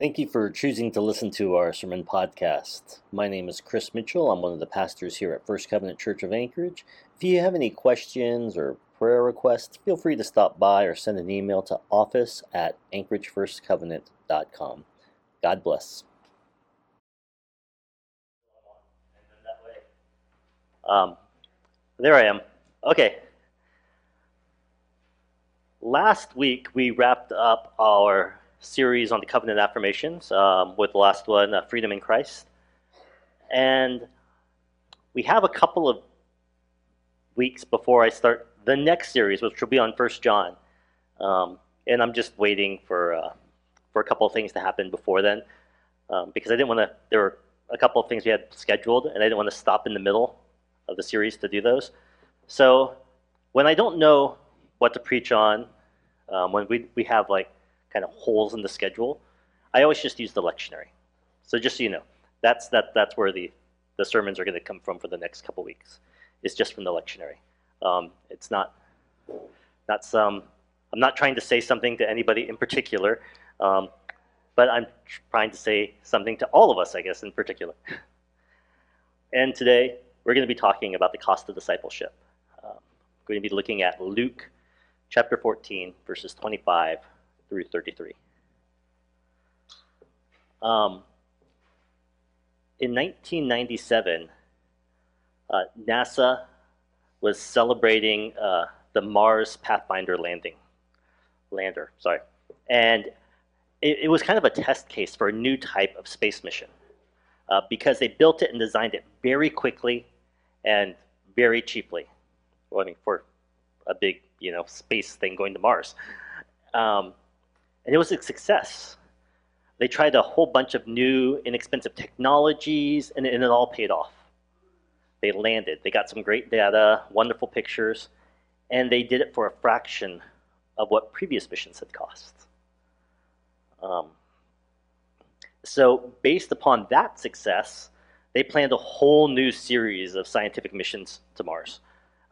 Thank you for choosing to listen to our sermon podcast. My name is Criss Mitchell. I'm one of the pastors here at First Covenant Church of Anchorage. If you have any questions or prayer requests, feel free to stop by or send an email to office at anchoragefirstcovenant.com. God bless. Um, there I am. Okay. Last week we wrapped up our series on the covenant affirmations um, with the last one, uh, Freedom in Christ. And we have a couple of weeks before I start the next series, which will be on First John. Um, and I'm just waiting for, uh, for a couple of things to happen before then. Um, because I didn't want to, there were a couple of things we had scheduled, and I didn't want to stop in the middle of the series to do those. So when I don't know what to preach on, um, when we, we have like kind of holes in the schedule, I always just use the lectionary. So just so you know, that's that that's where the the sermons are going to come from for the next couple weeks. It's just from the lectionary. Um, it's not not some. I'm not trying to say something to anybody in particular, um, but I'm trying to say something to all of us, I guess, in particular. and today we're going to be talking about the cost of discipleship. Um, we're going to be looking at Luke chapter 14, verses 25 through 33. Um, in 1997, uh, NASA was celebrating uh, the Mars Pathfinder landing, lander, sorry. And it, it, was kind of a test case for a new type of space mission uh, because they built it and designed it very quickly and very cheaply. Well, I mean, for a big, you know, space thing going to Mars. Um, and it was a success. They tried a whole bunch of new, inexpensive technologies, and, and it all paid off. They landed. They got some great data, wonderful pictures, and they did it for a fraction of what previous missions had cost. Um, so, based upon that success, they planned a whole new series of scientific missions to Mars.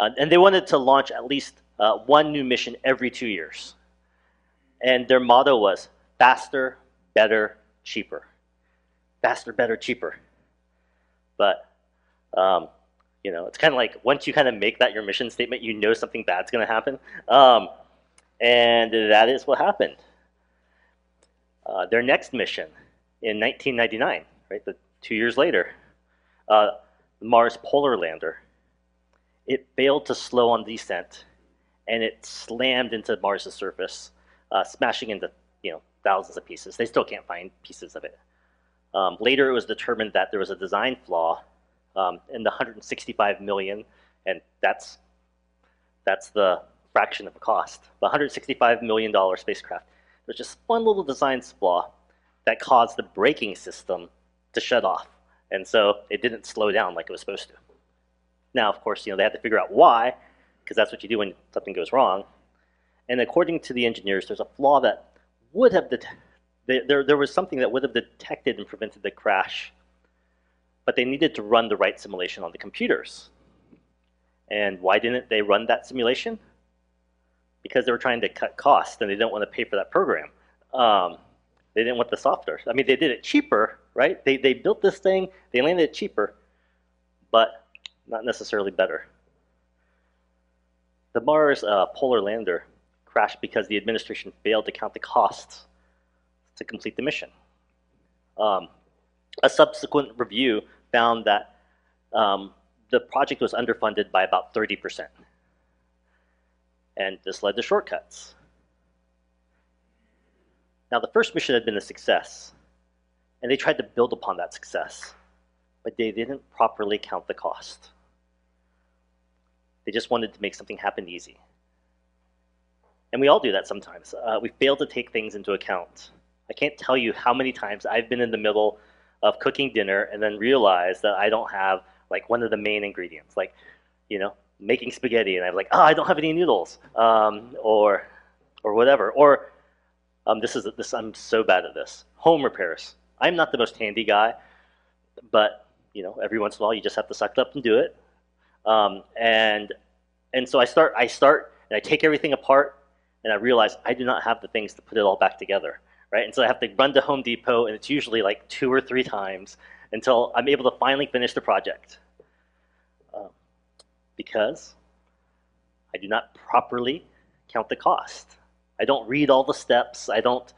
Uh, and they wanted to launch at least uh, one new mission every two years. And their motto was faster, better, cheaper. Faster, better, cheaper. But, um, you know, it's kind of like once you kind of make that your mission statement, you know something bad's going to happen. Um, and that is what happened. Uh, their next mission in 1999, right, the two years later, uh, Mars Polar Lander, it failed to slow on descent, and it slammed into Mars' surface uh, smashing into you know thousands of pieces. They still can't find pieces of it. Um, later, it was determined that there was a design flaw um, in the 165 million, and that's that's the fraction of the cost. The 165 million dollar spacecraft. There's just one little design flaw that caused the braking system to shut off, and so it didn't slow down like it was supposed to. Now, of course, you know they had to figure out why, because that's what you do when something goes wrong. And according to the engineers, there's a flaw that would have there, there was something that would have detected and prevented the crash, but they needed to run the right simulation on the computers. And why didn't they run that simulation? Because they were trying to cut costs and they didn't want to pay for that program. Um, they didn't want the software. I mean, they did it cheaper, right? They, they built this thing, they landed it cheaper, but not necessarily better. The Mars uh, Polar Lander crashed because the administration failed to count the costs to complete the mission. Um, a subsequent review found that um, the project was underfunded by about 30%. And this led to shortcuts. Now, the first mission had been a success, and they tried to build upon that success, but they didn't properly count the cost. They just wanted to make something happen easy. And we all do that sometimes. Uh, we fail to take things into account. I can't tell you how many times I've been in the middle of cooking dinner and then realize that I don't have like one of the main ingredients, like, you know, making spaghetti, and I'm like, oh, I don't have any noodles, um, or, or whatever. Or um, this is this. I'm so bad at this. Home repairs. I'm not the most handy guy, but you know, every once in a while, you just have to suck it up and do it. Um, and and so I start. I start and I take everything apart and I realize I do not have the things to put it all back together, right? And so I have to run to Home Depot, and it's usually like two or three times until I'm able to finally finish the project. Um, because I do not properly count the cost. I don't read all the steps. I don't,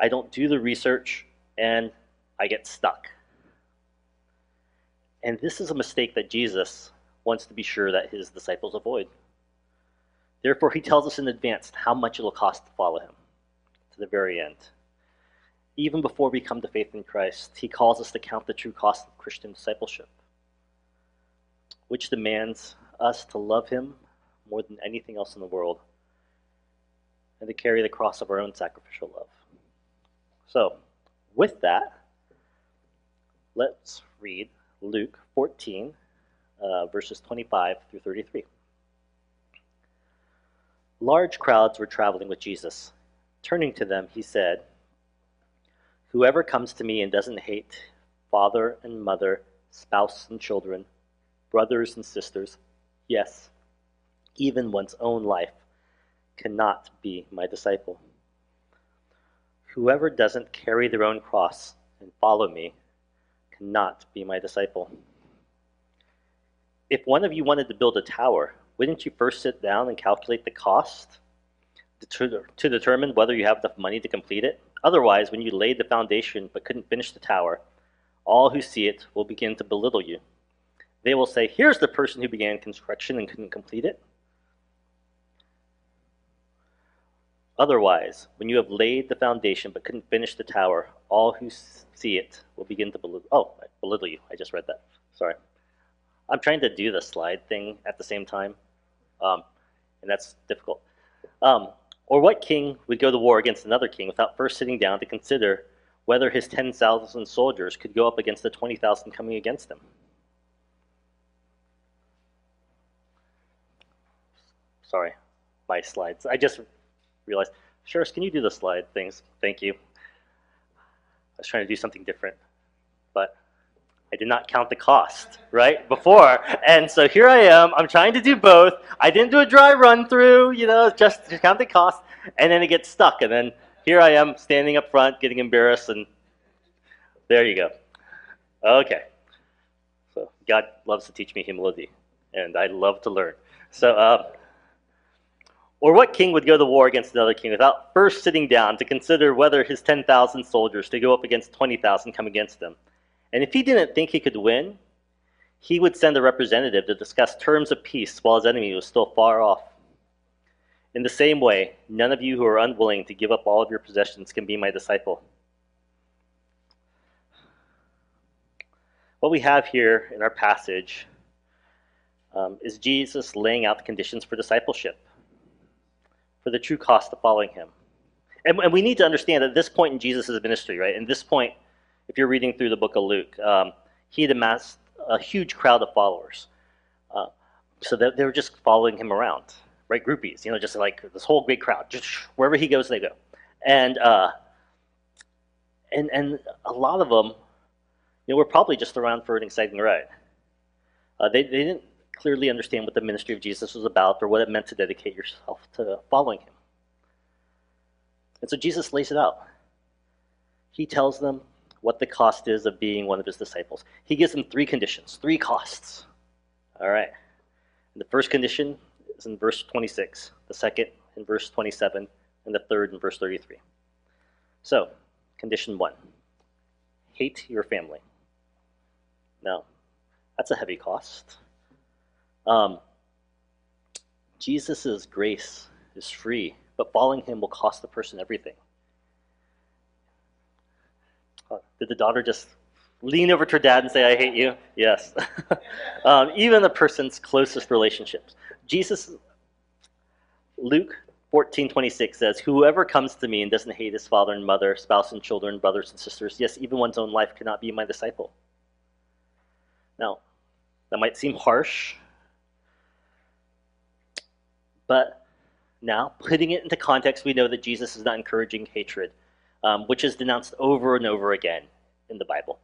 I don't do the research, and I get stuck. And this is a mistake that Jesus wants to be sure that his disciples avoid. Therefore, he tells us in advance how much it will cost to follow him to the very end. Even before we come to faith in Christ, he calls us to count the true cost of Christian discipleship, which demands us to love him more than anything else in the world and to carry the cross of our own sacrificial love. So, with that, let's read Luke 14, uh, verses 25 through 33. Large crowds were traveling with Jesus. Turning to them, he said, Whoever comes to me and doesn't hate father and mother, spouse and children, brothers and sisters, yes, even one's own life, cannot be my disciple. Whoever doesn't carry their own cross and follow me cannot be my disciple. If one of you wanted to build a tower, wouldn't you first sit down and calculate the cost to, to determine whether you have enough money to complete it? Otherwise, when you laid the foundation but couldn't finish the tower, all who see it will begin to belittle you. They will say, Here's the person who began construction and couldn't complete it. Otherwise, when you have laid the foundation but couldn't finish the tower, all who see it will begin to belittle. Oh, I belittle you. I just read that. Sorry. I'm trying to do the slide thing at the same time, um, and that's difficult. Um, or what king would go to war against another king without first sitting down to consider whether his 10,000 soldiers could go up against the 20,000 coming against him? Sorry, my slides. I just realized, Sheriff, can you do the slide things? Thank you. I was trying to do something different, I did not count the cost, right, before. And so here I am, I'm trying to do both. I didn't do a dry run through, you know, just to count the cost, and then it gets stuck. And then here I am standing up front, getting embarrassed, and there you go. Okay. So God loves to teach me humility, and I love to learn. So, uh, or what king would go to war against another king without first sitting down to consider whether his 10,000 soldiers to go up against 20,000 come against him? And if he didn't think he could win, he would send a representative to discuss terms of peace while his enemy was still far off. In the same way, none of you who are unwilling to give up all of your possessions can be my disciple. What we have here in our passage um, is Jesus laying out the conditions for discipleship for the true cost of following him. And, and we need to understand at this point in Jesus' ministry, right? In this point, if you're reading through the book of Luke, um, he had amassed a huge crowd of followers. Uh, so they, they were just following him around, right? Groupies, you know, just like this whole big crowd. Just wherever he goes, they go. And, uh, and, and a lot of them, you know, were probably just around for an exciting ride. Uh, they, they didn't clearly understand what the ministry of Jesus was about or what it meant to dedicate yourself to following him. And so Jesus lays it out. He tells them what the cost is of being one of his disciples. He gives them three conditions, three costs. All right. The first condition is in verse 26, the second in verse 27, and the third in verse 33. So, condition one hate your family. Now, that's a heavy cost. Um, Jesus' grace is free, but following him will cost the person everything. Did the daughter just lean over to her dad and say, I hate you? Yes. um, even the person's closest relationships. Jesus, Luke 14, 26 says, Whoever comes to me and doesn't hate his father and mother, spouse and children, brothers and sisters, yes, even one's own life cannot be my disciple. Now, that might seem harsh, but now, putting it into context, we know that Jesus is not encouraging hatred, um, which is denounced over and over again in the Bible.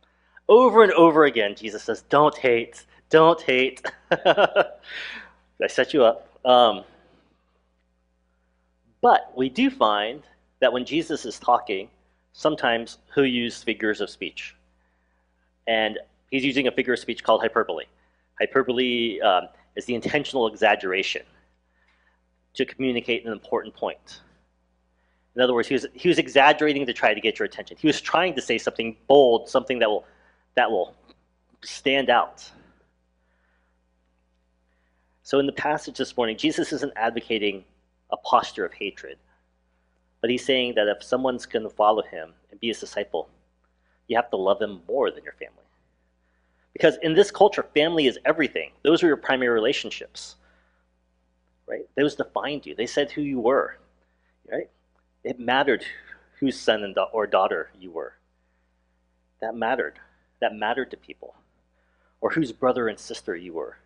Over and over again, Jesus says, Don't hate, don't hate. I set you up. Um, but we do find that when Jesus is talking, sometimes he'll use figures of speech. And he's using a figure of speech called hyperbole. Hyperbole um, is the intentional exaggeration to communicate an important point. In other words, he was, he was exaggerating to try to get your attention. He was trying to say something bold, something that will, that will stand out. So in the passage this morning, Jesus isn't advocating a posture of hatred, but he's saying that if someone's going to follow him and be his disciple, you have to love him more than your family. Because in this culture, family is everything. Those are your primary relationships. Right? Those defined you. They said who you were. Right? It mattered whose son and or daughter you were. That mattered. That mattered to people. Or whose brother and sister you were.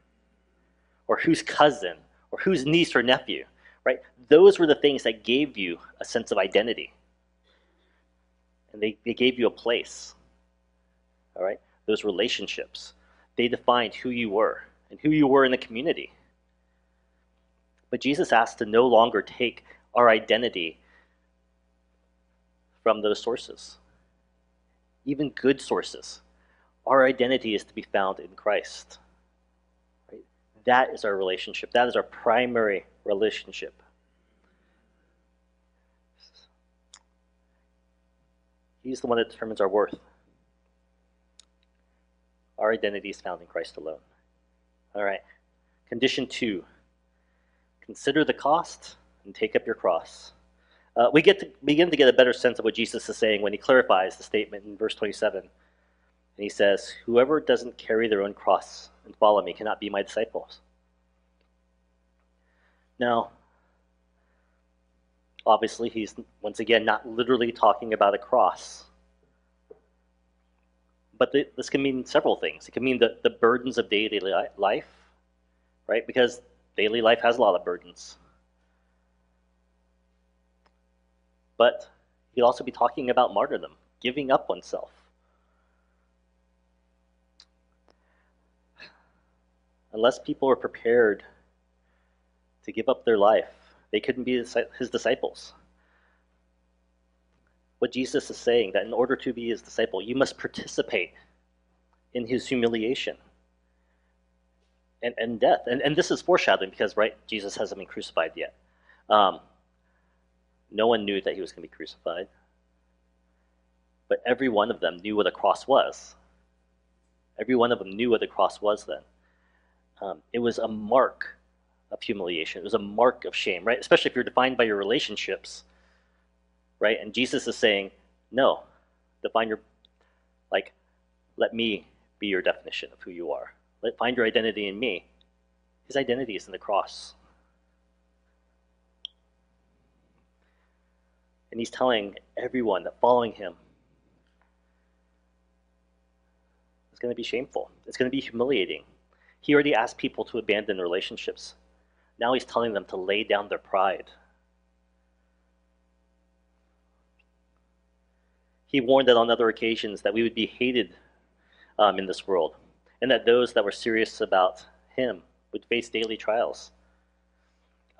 Or whose cousin, or whose niece or nephew. Right? Those were the things that gave you a sense of identity. And they, they gave you a place. All right? Those relationships. They defined who you were and who you were in the community. But Jesus asked to no longer take our identity from those sources, even good sources. Our identity is to be found in Christ. Right? That is our relationship. That is our primary relationship. He's the one that determines our worth. Our identity is found in Christ alone. All right. Condition two consider the cost and take up your cross. Uh, we get to begin to get a better sense of what Jesus is saying when he clarifies the statement in verse 27. And he says, Whoever doesn't carry their own cross and follow me cannot be my disciples. Now, obviously, he's once again not literally talking about a cross. But the, this can mean several things. It can mean the, the burdens of daily life, right? Because daily life has a lot of burdens. But he'd also be talking about martyrdom, giving up oneself. Unless people are prepared to give up their life, they couldn't be his disciples. What Jesus is saying that in order to be his disciple, you must participate in his humiliation and, and death. And, and this is foreshadowing because, right, Jesus hasn't been crucified yet. Um, no one knew that he was going to be crucified. But every one of them knew what a cross was. Every one of them knew what the cross was then. Um, it was a mark of humiliation. It was a mark of shame, right? Especially if you're defined by your relationships, right? And Jesus is saying, no, define your, like, let me be your definition of who you are. Let find your identity in me. His identity is in the cross. And he's telling everyone that following him is going to be shameful. It's going to be humiliating. He already asked people to abandon relationships. Now he's telling them to lay down their pride. He warned that on other occasions that we would be hated um, in this world, and that those that were serious about him would face daily trials.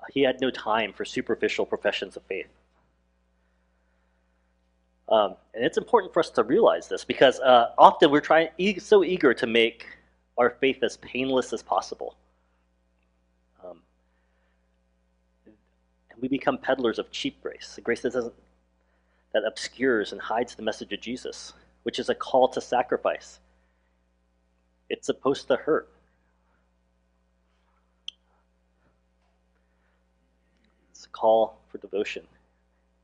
He had no time for superficial professions of faith. Um, and it's important for us to realize this because uh, often we're trying e- so eager to make our faith as painless as possible. Um, and we become peddlers of cheap grace, a grace that doesn't that obscures and hides the message of Jesus, which is a call to sacrifice. It's supposed to hurt. It's a call for devotion,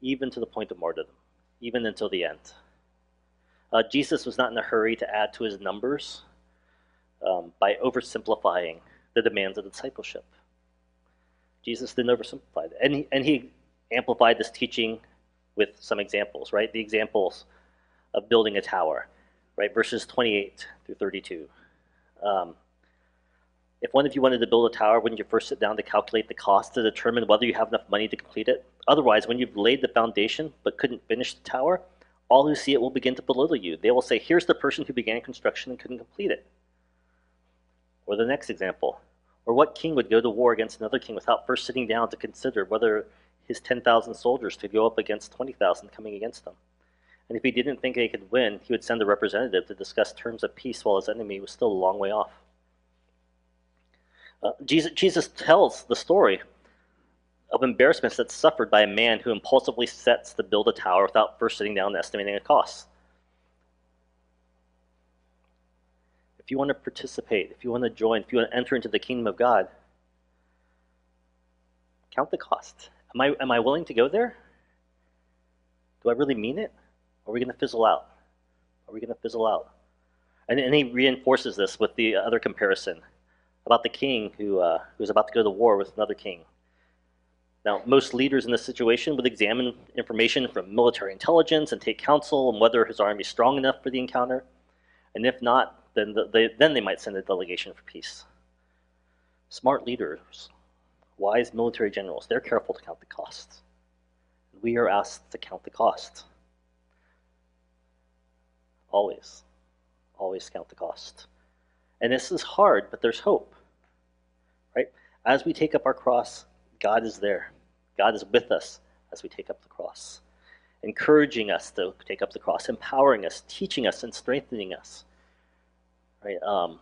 even to the point of martyrdom even until the end. Uh, Jesus was not in a hurry to add to his numbers um, by oversimplifying the demands of discipleship. Jesus didn't oversimplify. And he, and he amplified this teaching with some examples, right? The examples of building a tower, right? Verses 28 through 32. Um, if one of you wanted to build a tower, wouldn't you first sit down to calculate the cost to determine whether you have enough money to complete it? Otherwise, when you've laid the foundation but couldn't finish the tower, all who see it will begin to belittle you. They will say, Here's the person who began construction and couldn't complete it. Or the next example. Or what king would go to war against another king without first sitting down to consider whether his 10,000 soldiers could go up against 20,000 coming against them? And if he didn't think they could win, he would send a representative to discuss terms of peace while his enemy was still a long way off. Uh, Jesus, Jesus tells the story of embarrassments that's suffered by a man who impulsively sets to build a tower without first sitting down and estimating the costs. If you want to participate, if you want to join, if you want to enter into the kingdom of God, count the cost. Am I, am I willing to go there? Do I really mean it? Are we going to fizzle out? Are we going to fizzle out? And, and he reinforces this with the other comparison about the king who, uh, about to go to war with another king. Now, most leaders in this situation would examine information from military intelligence and take counsel on whether his army is strong enough for the encounter. And if not, then, the, they, then they might send a delegation for peace. Smart leaders, wise military generals, they're careful to count the costs. We are asked to count the cost. Always. Always count the cost. And this is hard, but there's hope. Right? As we take up our cross, God is there. God is with us as we take up the cross, encouraging us to take up the cross, empowering us, teaching us, and strengthening us. Right? Um,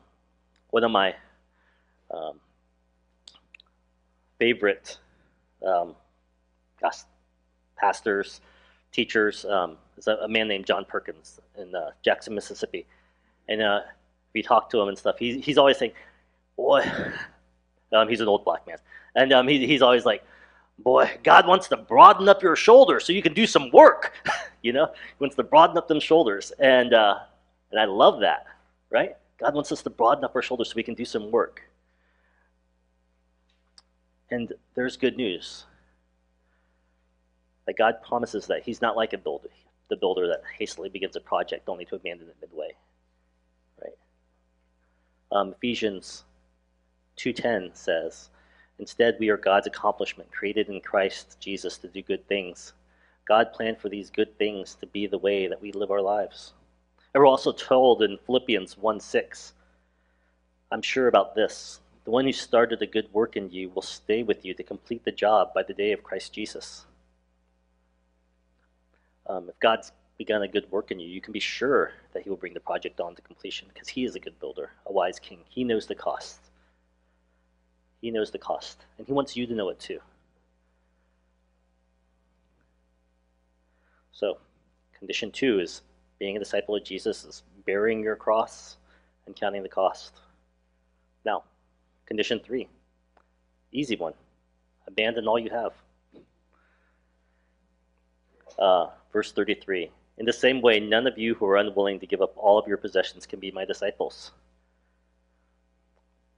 one of my um, favorite um, gosh, pastors, teachers um, is a, a, man named John Perkins in uh, Jackson, Mississippi. And uh, talk to him and stuff, he's always saying, Boy, um, he's an old black man. And um, he, he's always like, boy, God wants to broaden up your shoulders so you can do some work. you know, he wants to broaden up them shoulders. And, uh, and I love that, right? God wants us to broaden up our shoulders so we can do some work. And there's good news. That God promises that He's not like a builder, the builder that hastily begins a project only to abandon it midway. Right? Um, Ephesians 2.10 says, Instead, we are God's accomplishment, created in Christ Jesus to do good things. God planned for these good things to be the way that we live our lives. And we're also told in Philippians 1 6, I'm sure about this. The one who started a good work in you will stay with you to complete the job by the day of Christ Jesus. Um, if God's begun a good work in you, you can be sure that He will bring the project on to completion because He is a good builder, a wise king. He knows the cost. He knows the cost, and He wants you to know it too. So, condition two is being a disciple of Jesus is bearing your cross and counting the cost. Now, condition three, easy one abandon all you have. Uh, verse 33 In the same way, none of you who are unwilling to give up all of your possessions can be my disciples.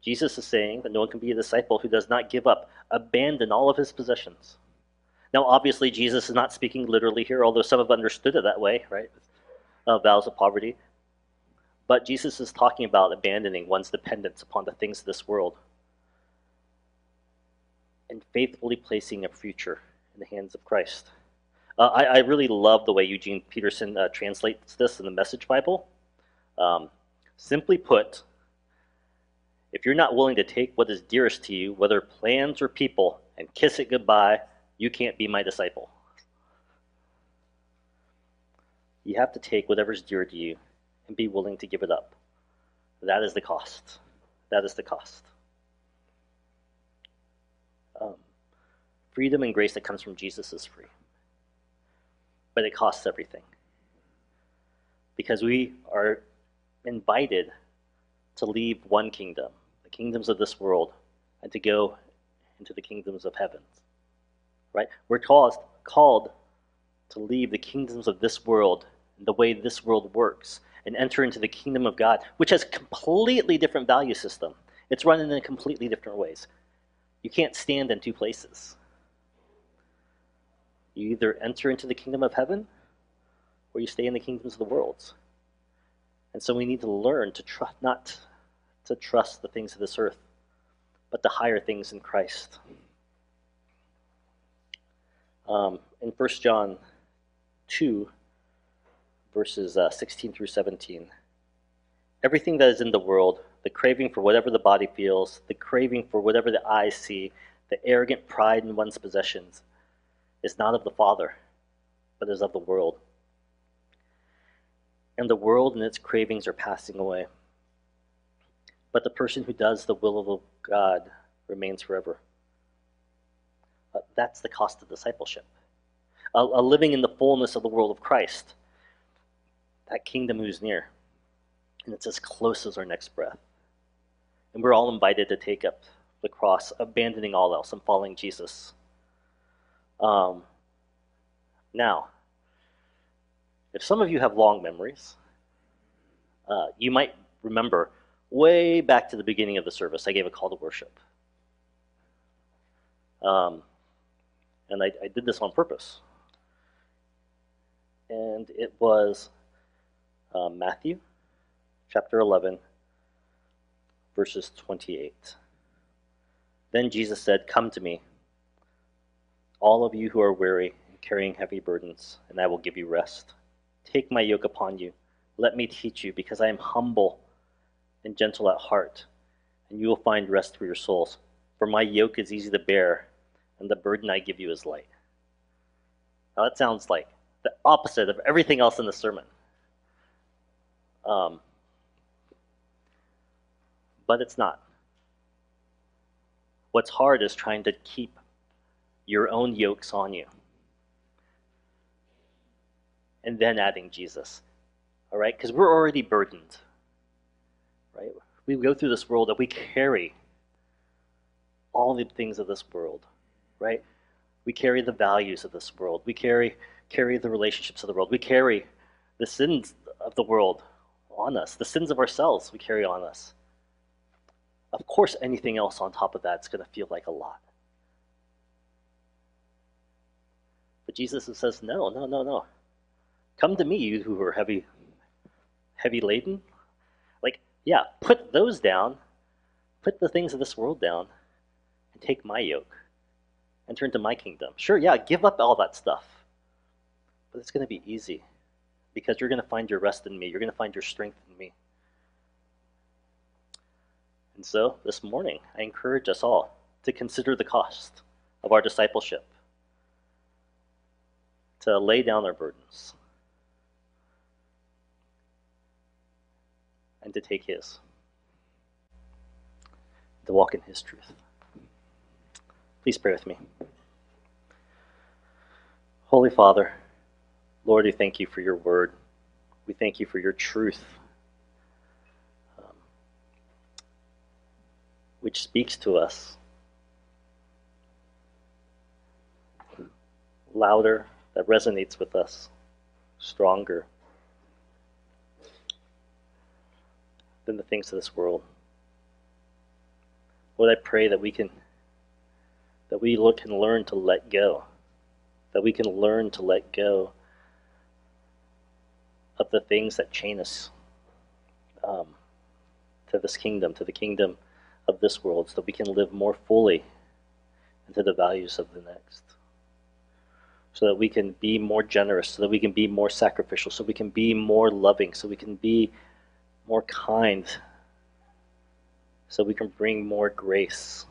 Jesus is saying that no one can be a disciple who does not give up, abandon all of his possessions. Now, obviously, Jesus is not speaking literally here, although some have understood it that way, right? Uh, vows of poverty. But Jesus is talking about abandoning one's dependence upon the things of this world and faithfully placing a future in the hands of Christ. Uh, I, I, really love the way Eugene Peterson uh, translates this in the Message Bible. Um, simply put, if you're not willing to take what is dearest to you, whether plans or people, and kiss it goodbye, you can't be my disciple. You have to take whatever's dear to you and be willing to give it up. That is the cost. That is the cost. Um, freedom and grace that comes from Jesus is free, but it costs everything. Because we are invited to leave one kingdom the kingdoms of this world and to go into the kingdoms of heaven. Right? We're called, called to leave the kingdoms of this world and the way this world works and enter into the kingdom of God, which has completely different value system. It's run in completely different ways. You can't stand in two places. You either enter into the kingdom of heaven or you stay in the kingdoms of the world. And so we need to learn to trust not to trust the things of this earth, but the higher things in Christ. Um, in 1 John 2, verses uh, 16 through 17, everything that is in the world, the craving for whatever the body feels, the craving for whatever the eyes see, the arrogant pride in one's possessions, is not of the Father, but is of the world. and the world and its cravings are passing away. But the person who does the will of God remains forever. Uh, that's the cost of discipleship. A, a living in the fullness of the world of Christ. That kingdom who's near. And it's as close as our next breath. And we're all invited to take up the cross, abandoning all else and following Jesus. Um, now, if some of you have long memories, uh, you might remember way back to the beginning of the service, I gave a call to worship. Um, and I, I did this on purpose. And it was uh, Matthew chapter 11, verses 28. Then Jesus said, Come to me, all of you who are weary and carrying heavy burdens, and I will give you rest. Take my yoke upon you. Let me teach you, because I am humble and gentle at heart, and you will find rest for your souls. For my yoke is easy to bear, and the burden I give you is light. Now that sounds like the opposite of everything else in the sermon. Um, but it's not. What's hard is trying to keep your own yokes on you and then adding Jesus. All right? Because we're already burdened. Right? We go through this world that we carry all the things of this world. Right? We carry the values of this world. We carry carry the relationships of the world. We carry the sins of the world on us. The sins of ourselves we carry on us. Of course, anything else on top of that is going to feel like a lot. But Jesus says, no, no, no, no. Come to me, you who are heavy, heavy laden. Yeah, put those down, put the things of this world down, and take my yoke and turn to my kingdom. Sure, yeah, give up all that stuff. But it's going to be easy because you're going to find your rest in me. You're going to find your strength in me. And so, this morning, I encourage us all to consider the cost of our discipleship, to lay down our burdens, and to take His, to walk in His truth. Please pray with me. Holy Father, Lord, we thank you for your word. We thank you for your truth. Um, which speaks to us louder, that resonates with us, stronger than the things of this world. Lord, I pray that we can that we look and learn to let go, that we can learn to let go of the things that chain us um, to this kingdom, to the kingdom of this world so that we can live more fully into the values of the next. So that we can be more generous, so that we can be more sacrificial, so we can be more loving, so we can be more kind, so we can bring more grace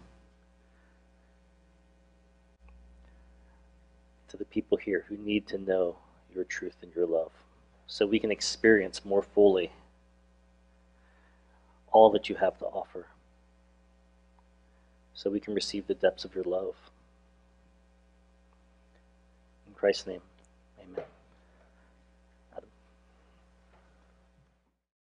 to the people here who need to know your truth and your love, so we can experience more fully all that you have to offer so we can receive the depths of your love. In Christ's name.